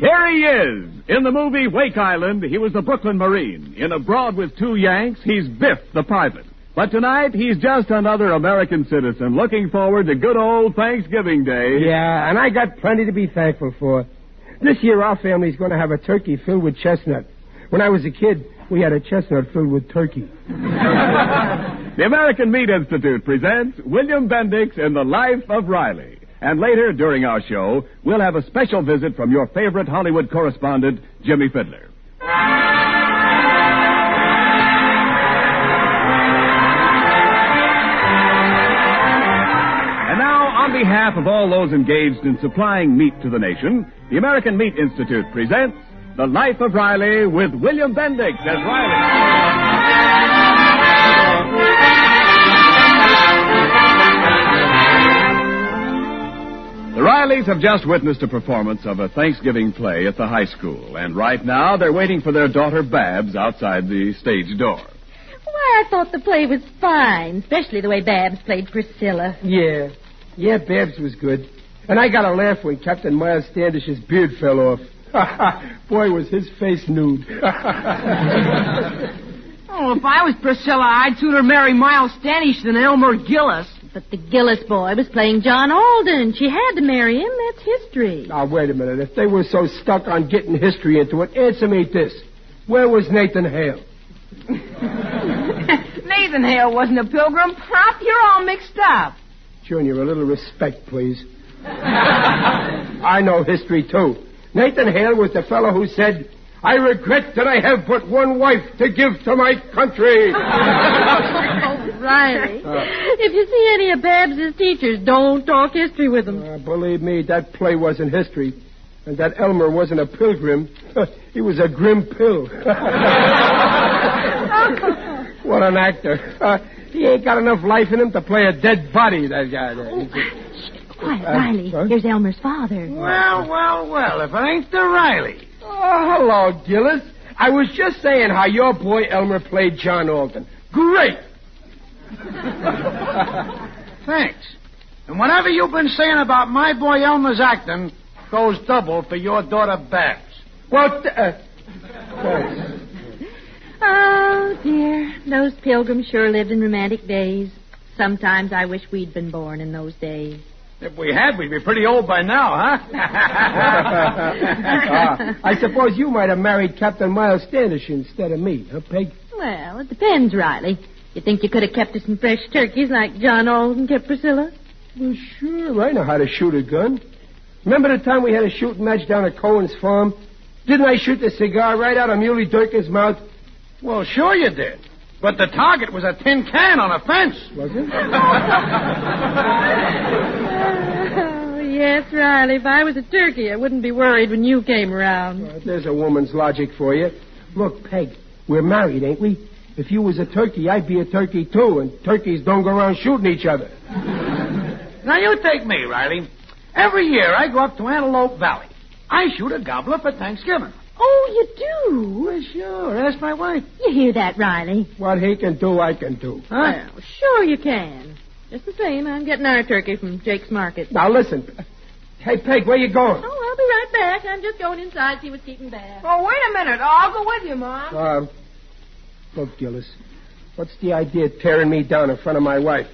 Here he is. In the movie Wake Island, he was the Brooklyn Marine. In Abroad with Two Yanks, he's Biff the pilot. But tonight, he's just another American citizen looking forward to good old Thanksgiving Day. Yeah, and I got plenty to be thankful for. This year, our family's going to have a turkey filled with chestnut. When I was a kid, we had a chestnut filled with turkey. the American Meat Institute presents William Bendix in The Life of Riley. And later, during our show, we'll have a special visit from your favorite Hollywood correspondent, Jimmie Fidler. And now, on behalf of all those engaged in supplying meat to the nation, the American Meat Institute presents The Life of Riley with William Bendix as Riley. The Rileys have just witnessed a performance of a Thanksgiving play at the high school, and right now they're waiting for their daughter Babs outside the stage door. Why, I thought the play was fine, especially the way Babs played Priscilla. Yeah. Yeah, Babs was good. And I got a laugh when Captain Miles Standish's beard fell off. Boy, was his face nude. oh, if I was Priscilla, I'd sooner marry Miles Standish than Elmer Gillis. But the Gillis boy was playing John Alden. She had to marry him. That's history. Now, wait a minute. If they were so stuck on getting history into it, answer me this. Where was Nathan Hale? Nathan Hale wasn't a pilgrim. Pop, you're all mixed up. Junior, a little respect, please. I know history, too. Nathan Hale was the fellow who said, I regret that I have but one wife to give to my country. oh, Riley. Uh, if you see any of Babs's teachers, don't talk history with them. Uh, believe me, that play wasn't history. And that Elmer wasn't a pilgrim. he was a grim pill. what an actor. Uh, he ain't got enough life in him to play a dead body, that guy. Oh, quiet, Riley. Huh? Here's Elmer's father. Well, well, well, if it ain't the Riley. Oh, hello, Gillis. I was just saying how your boy Elmer played John Alden. Great! Thanks. And whatever you've been saying about my boy Elmer's acting goes double for your daughter Babs. Well, th- uh, thanks. Oh, dear. Those pilgrims sure lived in romantic days. Sometimes I wish we'd been born in those days. If we had, we'd be pretty old by now, huh? uh, I suppose you might have married Captain Miles Standish instead of me, huh, Peg? Well, it depends, Riley. You think you could have kept us some fresh turkeys like John Alden kept Priscilla? Well, sure. I know how to shoot a gun. Remember the time we had a shooting match down at Cohen's farm? Didn't I shoot the cigar right out of Muley Durkin's mouth? Well, sure you did. But the target was a tin can on a fence. Was it? oh, yes, Riley. If I was a turkey, I wouldn't be worried when you came around. Uh, there's a woman's logic for you. Look, Peg, we're married, ain't we? If you was a turkey, I'd be a turkey too, and turkeys don't go around shooting each other. now you take me, Riley. Every year I go up to Antelope Valley. I shoot a gobbler for Thanksgiving. Oh, you do? Well, sure. Ask my wife. You hear that, Riley? What he can do, I can do. Huh? Well, sure you can. Just the same, I'm getting our turkey from Jake's Market. Now, listen. Hey, Peg, where you going? Oh, I'll be right back. I'm just going inside to see what's keeping Babs. Oh, wait a minute. I'll go with you, Mom. Uh, look, Gillis, what's the idea of tearing me down in front of my wife?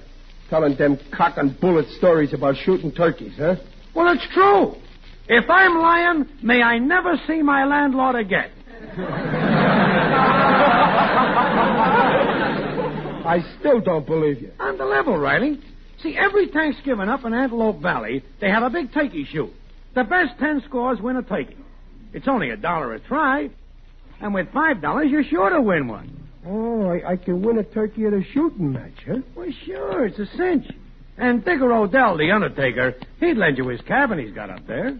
Telling them cock and bullet stories about shooting turkeys, huh? Well, it's true. If I'm lying, may I never see my landlord again. I still don't believe you. On the level, Riley. See, every Thanksgiving up in Antelope Valley, they have a big turkey shoot. The best ten scores win a turkey. It's only a dollar a try. And with five dollars, you're sure to win one. Oh, I, I, can win a turkey at a shooting match, huh? Well, sure. It's a cinch. And Digger O'Dell, the undertaker, he'd lend you his cabin he's got up there.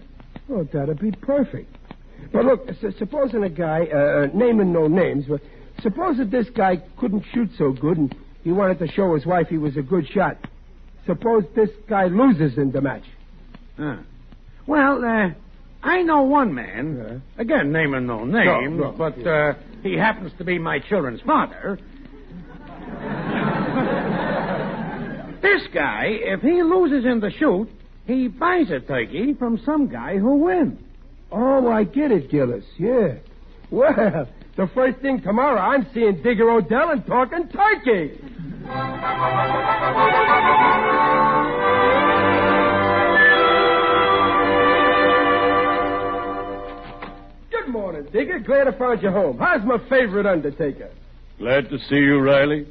Oh, that'd be perfect. But look, s- supposing a guy, uh, uh, naming no names, but suppose that this guy couldn't shoot so good and he wanted to show his wife he was a good shot. Suppose this guy loses in the match. Huh. Well, uh, I know one man, again, naming no names, no. but uh, he happens to be my children's father. this guy, if he loses in the shoot, he buys a turkey from some guy who wins. Oh, I get it, Gillis. Yeah. Well, the first thing tomorrow, I'm seeing Digger O'Dell and talking turkey. Good morning, Digger. Glad I found you home. How's my favorite undertaker? Glad to see you, Riley.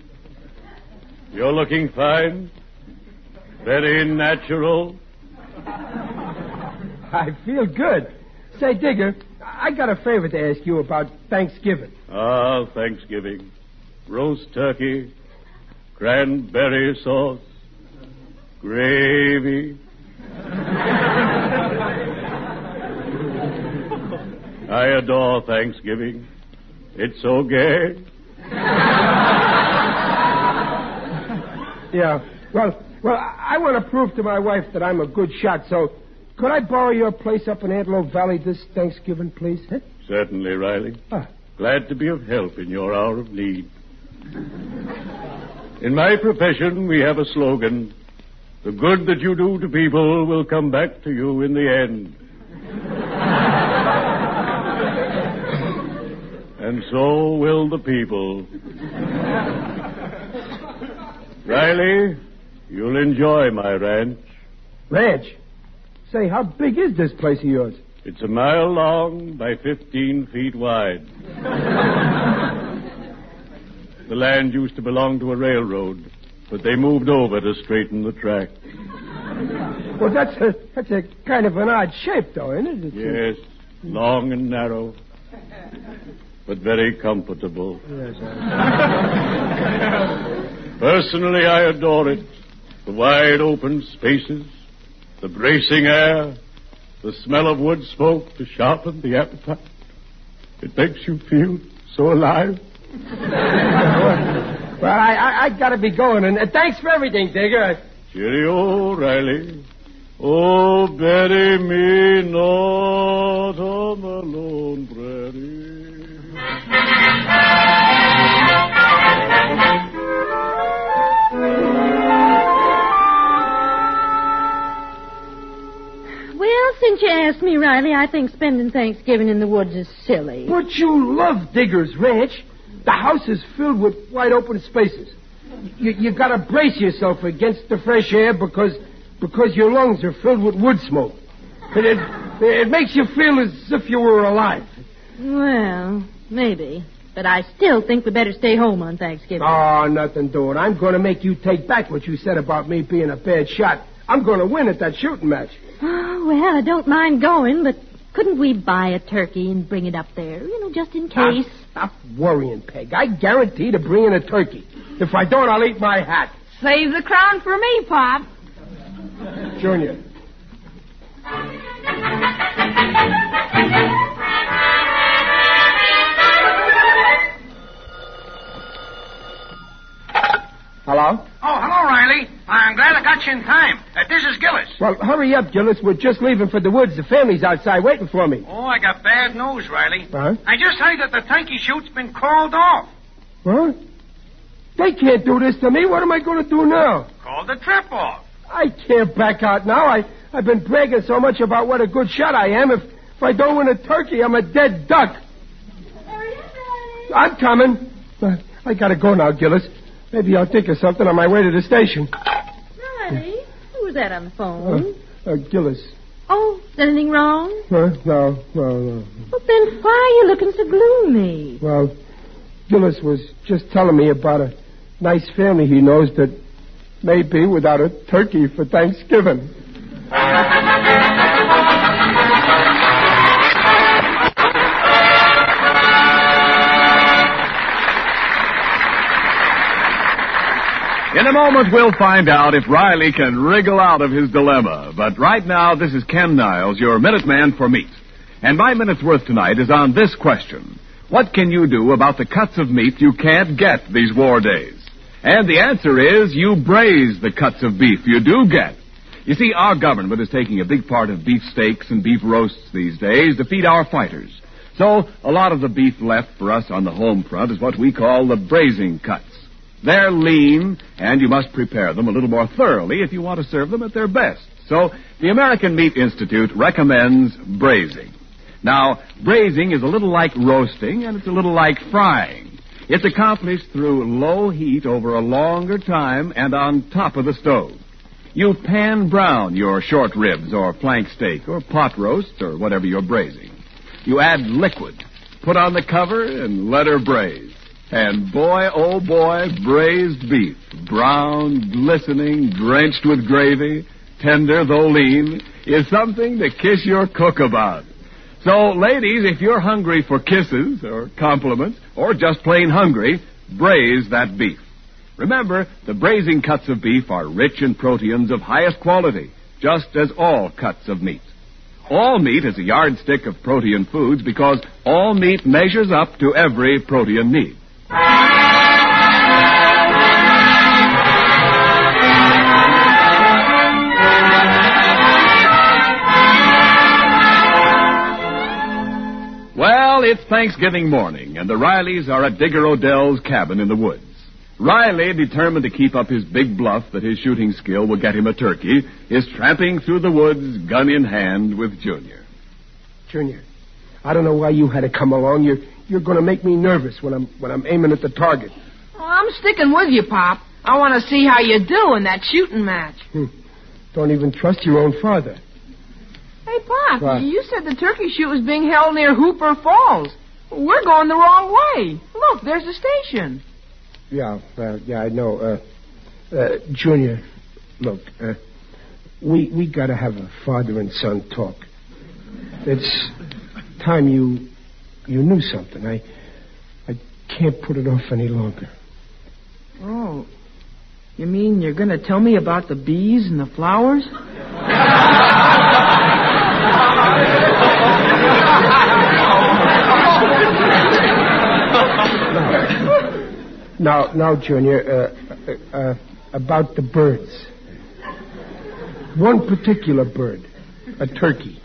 You're looking fine. Very natural. I feel good. Say, Digger, I got a favor to ask you about Thanksgiving. Ah, Thanksgiving. Roast turkey, cranberry sauce, gravy. I adore Thanksgiving. It's so gay. Yeah. Well, well, I want to prove to my wife that I'm a good shot, so could I borrow your place up in Antelope Valley this Thanksgiving, please? Huh? Certainly, Riley. Ah. Glad to be of help in your hour of need. In my profession, we have a slogan The good that you do to people will come back to you in the end. and so will the people. Riley, you'll enjoy my ranch. Ranch. Say, how big is this place of yours? It's a mile long by 15 feet wide. the land used to belong to a railroad, but they moved over to straighten the track. Well, that's a that's a kind of an odd shape, though, isn't it? It's a- Yes, long and narrow, but very comfortable. Yes, I- Personally, I adore it. The wide open spaces, the bracing air, the smell of wood smoke to sharpen the appetite. It makes you feel so alive. well, I, I, I got to be going, and thanks for everything, Digger. Cheerio, Riley. Oh, bury me not on the lone prairie. Since you asked me, Riley, I think spending Thanksgiving in the woods is silly. But you love Digger's Ranch. The house is filled with wide open spaces. You, you got to brace yourself against the fresh air because because your lungs are filled with wood smoke. And it, it makes you feel as if you were alive. Well, maybe. But I still think we better stay home on Thanksgiving. Oh, nothing doing. I'm going to make you take back what you said about me being a bad shot. I'm going to win at that shooting match. Oh, well, I don't mind going, but couldn't we buy a turkey and bring it up there? You know, just in case. Stop worrying, Peg. I guarantee to bring in a turkey. If I don't, I'll eat my hat. Save the crown for me, Pop. Junior. Hello? Oh, hello, Riley. I'm glad I got you in time. Uh, this is Gillis. Well, hurry up, Gillis. We're just leaving for the woods. The family's outside waiting for me. Oh, I got bad news, Riley. Huh? I just heard that the turkey shoot's been called off. What? They can't do this to me. What am I going to do now? Call the trip off. I can't back out now. I, I've been bragging so much about what a good shot I am. If, if I don't win a turkey, I'm a dead duck. I'm coming. Uh, I gotta go now, Gillis. Maybe I'll think of something on my way to the station. That on the phone? Uh, uh, Gillis. Oh, is anything wrong? Huh? No, no, no. Well, then why are you looking so gloomy? Well, Gillis was just telling me about a nice family he knows that may be without a turkey for Thanksgiving. In a moment, we'll find out if Riley can wriggle out of his dilemma. But right now, this is Ken Niles, your Minuteman for meat. And my minute's worth tonight is on this question. What can you do about the cuts of meat you can't get these war days? And the answer is you braise the cuts of beef you do get. You see, our government is taking a big part of beef steaks and beef roasts these days to feed our fighters. So, a lot of the beef left for us on the home front is what we call the braising cuts. They're lean, and you must prepare them a little more thoroughly if you want to serve them at their best. So, the American Meat Institute recommends braising. Now, braising is a little like roasting, and it's a little like frying. It's accomplished through low heat over a longer time and on top of the stove. You pan brown your short ribs or flank steak or pot roast or whatever you're braising. You add liquid, put on the cover, and let her braise. And boy, oh boy, braised beef, brown, glistening, drenched with gravy, tender though lean, is something to kiss your cook about. So, ladies, if you're hungry for kisses or compliments or just plain hungry, braise that beef. Remember, the braising cuts of beef are rich in proteins of highest quality, just as all cuts of meat. All meat is a yardstick of protein foods because all meat measures up to every protein need. Well, it's Thanksgiving morning, and the Rileys are at Digger O'Dell's cabin in the woods. Riley, determined to keep up his big bluff that his shooting skill will get him a turkey, is tramping through the woods, gun in hand, with Junior. Junior, I don't know why you had to come along. You're you're going to make me nervous when I'm when I'm aiming at the target. Oh, I'm sticking with you, Pop. I want to see how you do in that shooting match. Hmm. Don't even trust your own father. Hey, Pop, What? you said the turkey shoot was being held near Hooper Falls. We're going the wrong way. Look, there's the station. Yeah, well, yeah, I know. Uh, uh, Junior, look, uh, we we got to have a father and son talk. It's time you you knew something. I I can't put it off any longer. Oh, you mean you're going to tell me about the bees and the flowers? Now, now, Junior, uh, uh, uh, about the birds. One particular bird, a turkey.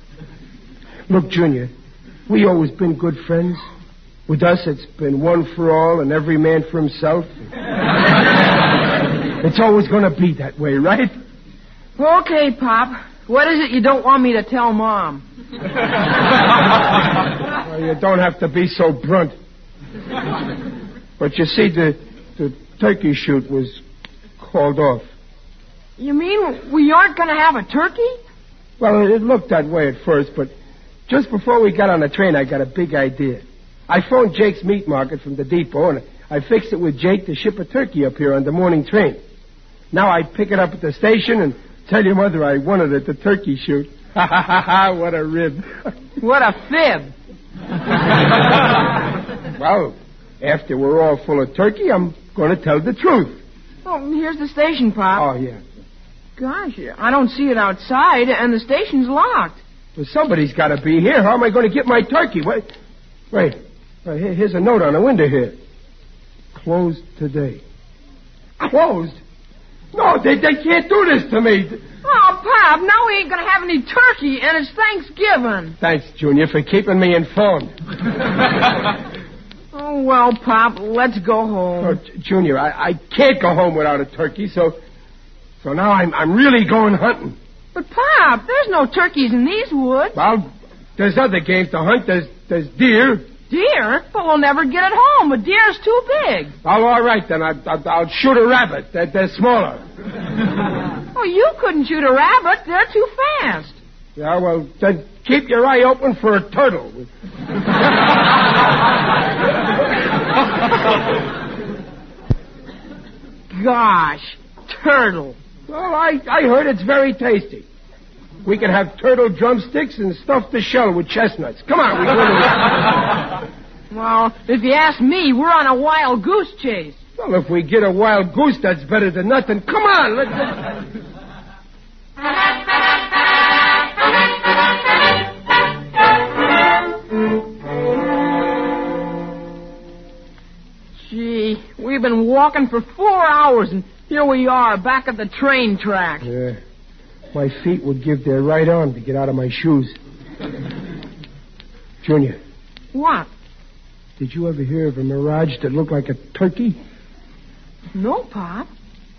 Look, Junior, we always been good friends. With us, it's been one for all and every man for himself. it's always going to be that way, right? Okay, Pop. What is it you don't want me to tell Mom? Well, you don't have to be so blunt. But you see, the the turkey shoot was called off. You mean we aren't going to have a turkey? Well, it looked that way at first, but just before we got on the train, I got a big idea. I phoned Jake's Meat Market from the depot, and I fixed it with Jake to ship a turkey up here on the morning train. Now I pick it up at the station and tell your mother I won it at the turkey shoot. Ha ha ha ha! What a rib! What a fib. well, after we're all full of turkey, I'm going to tell the truth. Oh, here's the station, Pop. Oh yeah. Gosh, I don't see it outside, and the station's locked. Well, somebody's got to be here. How am I going to get my turkey? Wait, wait. Here's a note on the window here. Closed today. Closed? No, they, they can't do this to me. Oh, Pop, now we ain't going to have any turkey, and it's Thanksgiving. Thanks, Junior, for keeping me informed. Oh, well, Pop, let's go home. Oh, J- Junior, I, I can't go home without a turkey, so so now I'm I'm really going hunting. But, Pop, there's no turkeys in these woods. Well, there's other games to hunt. There's there's deer. Deer? But we'll never get it home. A deer's too big. Oh, all right then. I, I, I'll shoot a rabbit. They're, they're smaller. Oh, you couldn't shoot a rabbit. They're too fast. Yeah, well, then keep your eye open for a turtle. Gosh, turtle. Well, I, I heard it's very tasty. We can have turtle drumsticks and stuff the shell with chestnuts. Come on, we go to Well, if you ask me, we're on a wild goose chase. Well, if we get a wild goose, that's better than nothing. Come on, let's. Gee, we've been walking for four hours, and here we are back at the train track. Yeah. My feet would give their right arm to get out of my shoes. Junior, What? did you ever hear of a mirage that looked like a turkey? No, Pop.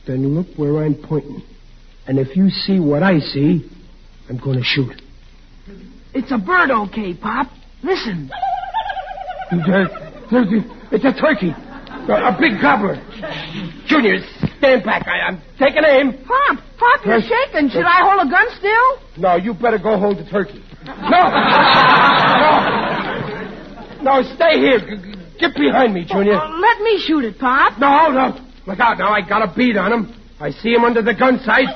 Then look where I'm pointing. And if you see what I see, I'm going to shoot. It's a bird, okay, Pop. Listen. It's a turkey. A a big gobbler. Junior, stand back. I, I'm taking aim. Pop, Pop, you're shaking. Should I hold a gun still? No, you better go hold the turkey. No! No! No, stay here. G- Get behind me, Junior. Uh, let me shoot it, Pop. No, no. Look out now. I got a bead on him. I see him under the gun sight.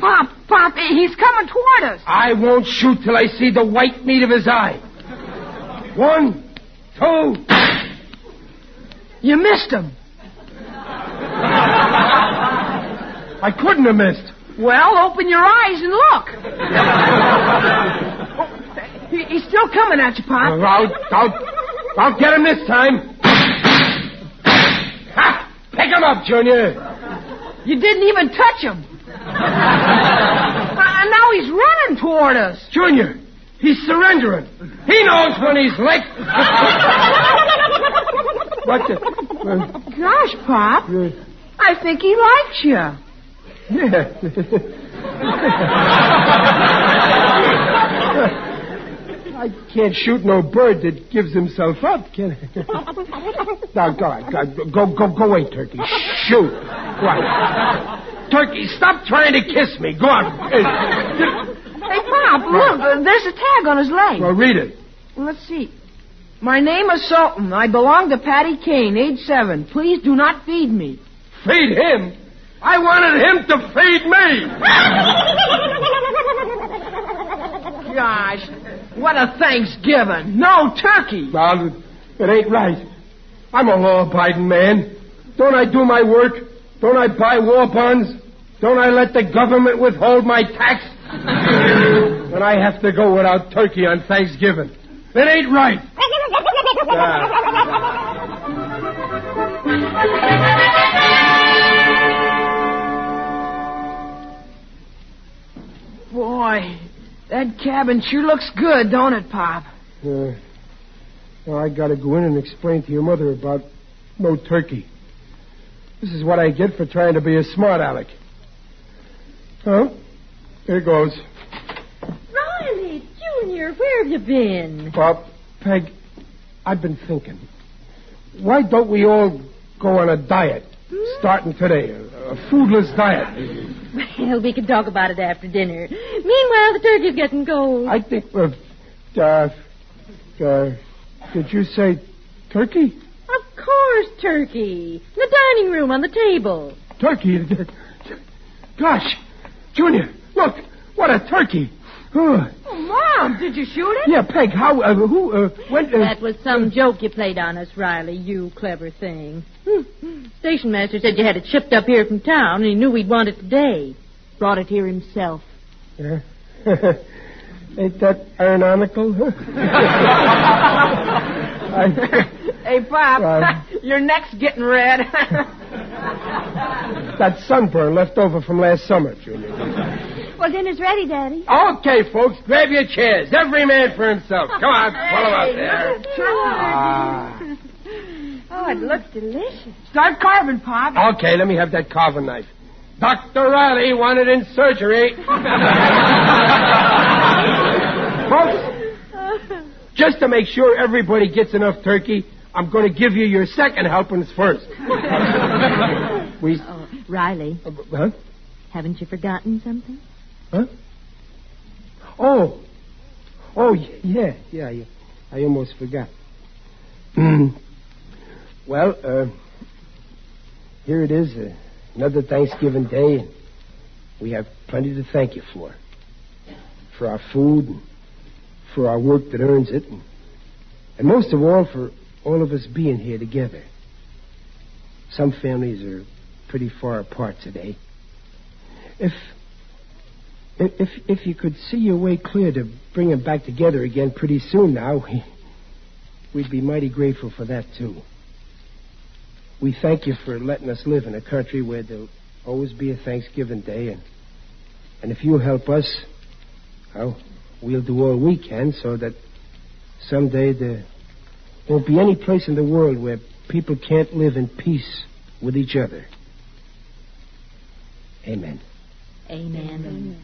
Pop, Pop, he's coming toward us. I won't shoot till I see the white meat of his eye. One, two. You missed him. I couldn't have missed. Well, open your eyes and look. He- he's still coming at you, Pop. I'll, I'll, I'll get him this time. Ha! Pick him up, Junior. You didn't even touch him. Uh, and now he's running toward us. Junior, he's surrendering. He knows when he's licked. what the? Uh, Gosh, Pop, I think he likes you. I can't shoot no bird that gives himself up, can I? now, go on. Go, go, go, go away, Turkey. Shoot. Go on. Turkey, stop trying to kiss me. Go on. Hey, Pop, look, there's a tag on his leg. Well, read it. Let's see. My name is Sultan. I belong to Patty Kane, age seven. Please do not feed me. Feed him? I wanted him to feed me. Gosh, what a Thanksgiving. No turkey. Well, it ain't right. I'm a law-abiding man. Don't I do my work? Don't I buy war bonds? Don't I let the government withhold my tax? and I have to go without turkey on Thanksgiving. It ain't right. Boy, that cabin sure looks good, don't it, Pop? Uh, now I gotta go in and explain to your mother about no turkey. This is what I get for trying to be a smart aleck. Huh? Here goes. Where have you been? Bob, Peg, I've been thinking. Why don't we all go on a diet starting today? A, a foodless diet. Well, we can talk about it after dinner. Meanwhile, the turkey's getting cold. I think, uh, uh, uh, did you say turkey? Of course, turkey. In the dining room on the table. Turkey? Gosh, Junior, look, what a turkey. Oh, Mom, did you shoot it? yeah, Peg, how, uh, who, uh, when, uh, That was some joke you played on us, Riley, you clever thing. Station master said you had it shipped up here from town, and he knew we'd want it today. Brought it here himself. Yeah. Ain't that aeronautical? I, Hey, Pop, Uh, your neck's getting red. that sunburn left over from last summer, Junior. Well, dinner's ready, Daddy. Okay, folks, grab your chairs. Every man for himself. Come on, pull 'em out there. Ah. Oh, it looks delicious. Start carving, Pop. Okay, let me have that carving knife. Dr. Riley wanted in surgery. folks, just to make sure everybody gets enough turkey, I'm going to give you your second helpings first. we, Oh, Riley, uh, huh? haven't you forgotten something? Huh? Oh. Oh, yeah, yeah, yeah. I almost forgot. well, uh, here it is, uh, another Thanksgiving day, we have plenty to thank you for. For our food, and for our work that earns it, and, and most of all, for all of us being here together. Some families are pretty far apart today. If if if you could see your way clear to bring them back together again pretty soon now, we, we'd be mighty grateful for that too. We thank you for letting us live in a country where there'll always be a Thanksgiving Day, and and if you'll help us, well, we'll do all we can so that someday there won't be any place in the world where people can't live in peace with each other. Amen. Amen. Amen.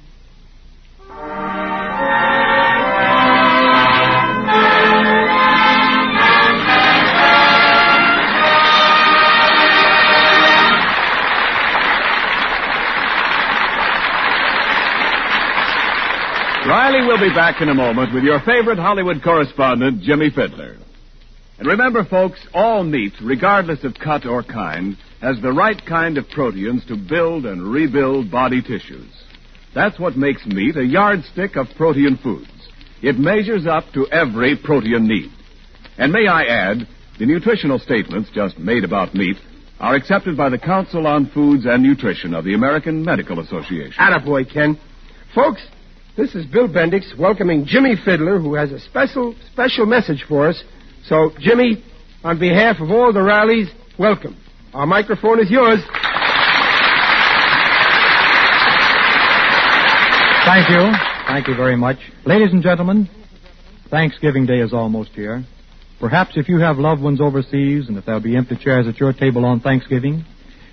Riley will be back in a moment with your favorite Hollywood correspondent, Jimmie Fidler. And remember, folks, all meat, regardless of cut or kind, has the right kind of proteins to build and rebuild body tissues. That's what makes meat a yardstick of protein foods. It measures up to every protein need. And may I add, the nutritional statements just made about meat are accepted by the Council on Foods and Nutrition of the American Medical Association. Attaboy, Ken. Folks, this is Bill Bendix welcoming Jimmie Fidler, who has a special, special message for us. So, Jimmy, on behalf of all the Rileys, welcome. Our microphone is yours. Thank you. Thank you very much. Ladies and gentlemen, Thanksgiving Day is almost here. Perhaps if you have loved ones overseas and if there'll be empty chairs at your table on Thanksgiving,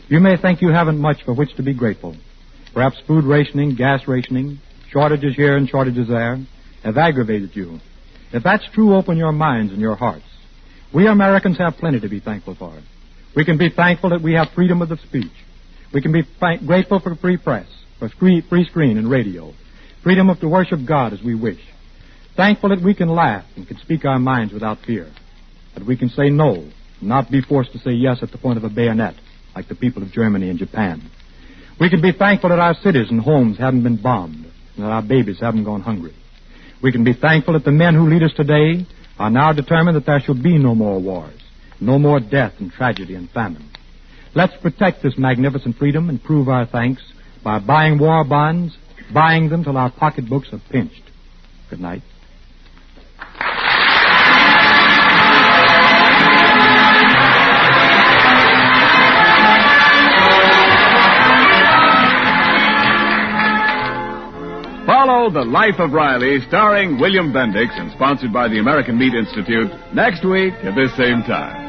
you may think you haven't much for which to be grateful. Perhaps food rationing, gas rationing, shortages here and shortages there have aggravated you. If that's true, open your minds and your hearts. We Americans have plenty to be thankful for. We can be thankful that we have freedom of the speech. We can be grateful for free press, for free, free screen and radio, freedom of to worship God as we wish. Thankful that we can laugh and can speak our minds without fear. That we can say no, not be forced to say yes at the point of a bayonet, like the people of Germany and Japan. We can be thankful that our cities and homes haven't been bombed, and that our babies haven't gone hungry. We can be thankful that the men who lead us today are now determined that there shall be no more wars, no more death and tragedy and famine. Let's protect this magnificent freedom and prove our thanks by buying war bonds, buying them till our pocketbooks are pinched. Good night. Follow The Life of Riley, starring William Bendix and sponsored by the American Meat Institute, next week at this same time.